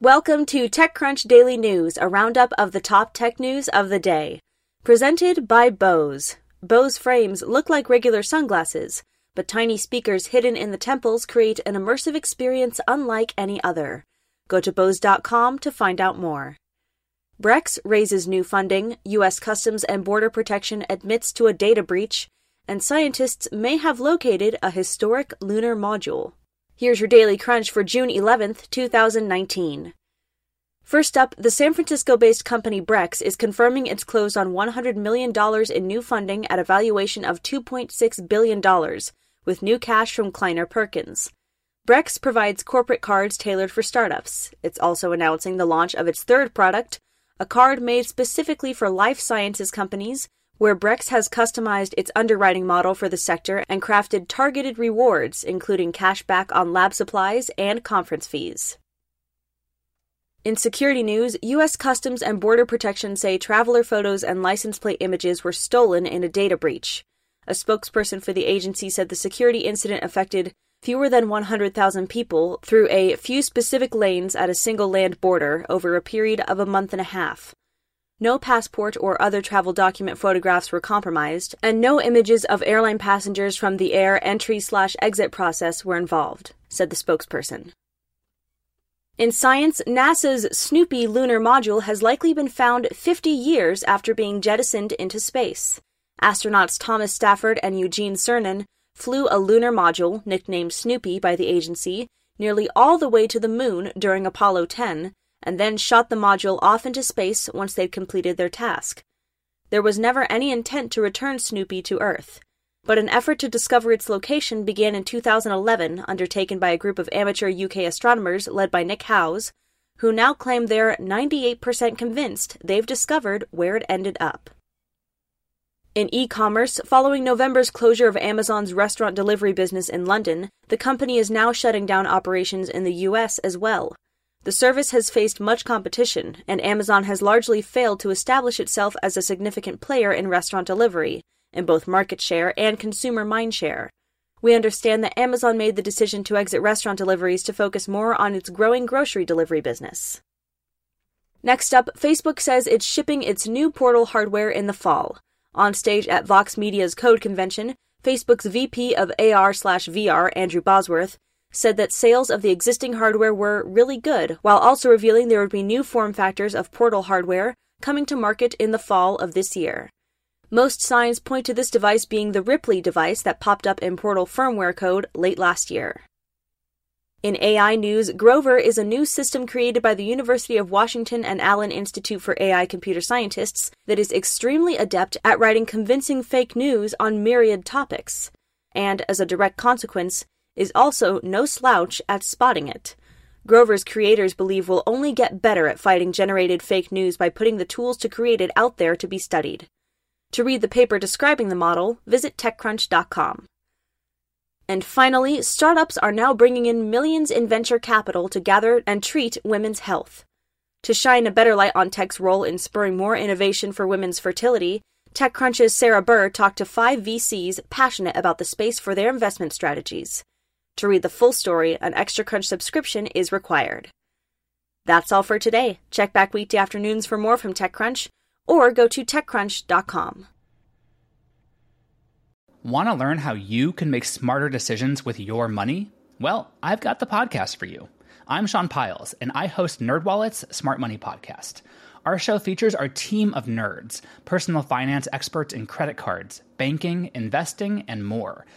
Welcome to TechCrunch Daily News, a roundup of the top tech news of the day. Presented by Bose. Bose frames look like regular sunglasses, but tiny speakers hidden in the temples create an immersive experience unlike any other. Go to Bose.com to find out more. Brex raises new funding, U.S. Customs and Border Protection admits to a data breach, and scientists may have located a historic lunar module. Here's your daily crunch for June 11th, 2019. First up, the San Francisco based company Brex is confirming it's closed on $100 million in new funding at a valuation of $2.6 billion, with new cash from Kleiner Perkins. Brex provides corporate cards tailored for startups. It's also announcing the launch of its third product, a card made specifically for life sciences companies, where Brex has customized its underwriting model for the sector and crafted targeted rewards, including cashback on lab supplies and conference fees. In security news, U.S. Customs and Border Protection say traveler photos and license plate images were stolen in a data breach. A spokesperson for the agency said the security incident affected fewer than 100,000 people through a few specific lanes at a single land border over a period of a month and a half. No passport or other travel document photographs were compromised, and no images of airline passengers from the air entry slash exit process were involved, said the spokesperson. In science, NASA's Snoopy lunar module has likely been found 50 years after being jettisoned into space. Astronauts Thomas Stafford and Eugene Cernan flew a lunar module, nicknamed Snoopy by the agency, nearly all the way to the moon during Apollo 10, and then shot the module off into space once they'd completed their task. There was never any intent to return Snoopy to Earth, but an effort to discover its location began in 2011, undertaken by a group of amateur UK astronomers led by Nick Howes, who now claim they're 98% convinced they've discovered where it ended up. In e commerce, following November's closure of Amazon's restaurant delivery business in London, the company is now shutting down operations in the US as well. The service has faced much competition, and Amazon has largely failed to establish itself as a significant player in restaurant delivery, in both market share and consumer mindshare. We understand that Amazon made the decision to exit restaurant deliveries to focus more on its growing grocery delivery business. Next up, Facebook says it's shipping its new portal hardware in the fall. On stage at Vox Media's Code Convention, Facebook's VP of AR/VR, Andrew Bosworth, said that sales of the existing hardware were really good, while also revealing there would be new form factors of Portal hardware coming to market in the fall of this year. Most signs point to this device being the Ripley device that popped up in Portal firmware code late last year. In AI news, Grover is a new system created by the University of Washington and Allen Institute for AI Computer Scientists that is extremely adept at writing convincing fake news on myriad topics, and as a direct consequence, is also no slouch at spotting it. Grover's creators believe we'll only get better at fighting generated fake news by putting the tools to create it out there to be studied. To read the paper describing the model, visit TechCrunch.com. And finally, startups are now bringing in millions in venture capital to gather and treat women's health. To shine a better light on tech's role in spurring more innovation for women's fertility, TechCrunch's Sarah Buhr talked to five VCs passionate about the space for their investment strategies. To read the full story, an Extra Crunch subscription is required. That's all for today. Check back weekday afternoons for more from TechCrunch or go to TechCrunch.com. Want to learn how you can make smarter decisions with your money? Well, I've got the podcast for you. I'm Sean Pyles, and I host NerdWallet's Smart Money Podcast. Our show features our team of nerds, personal finance experts in credit cards, banking, investing, and more –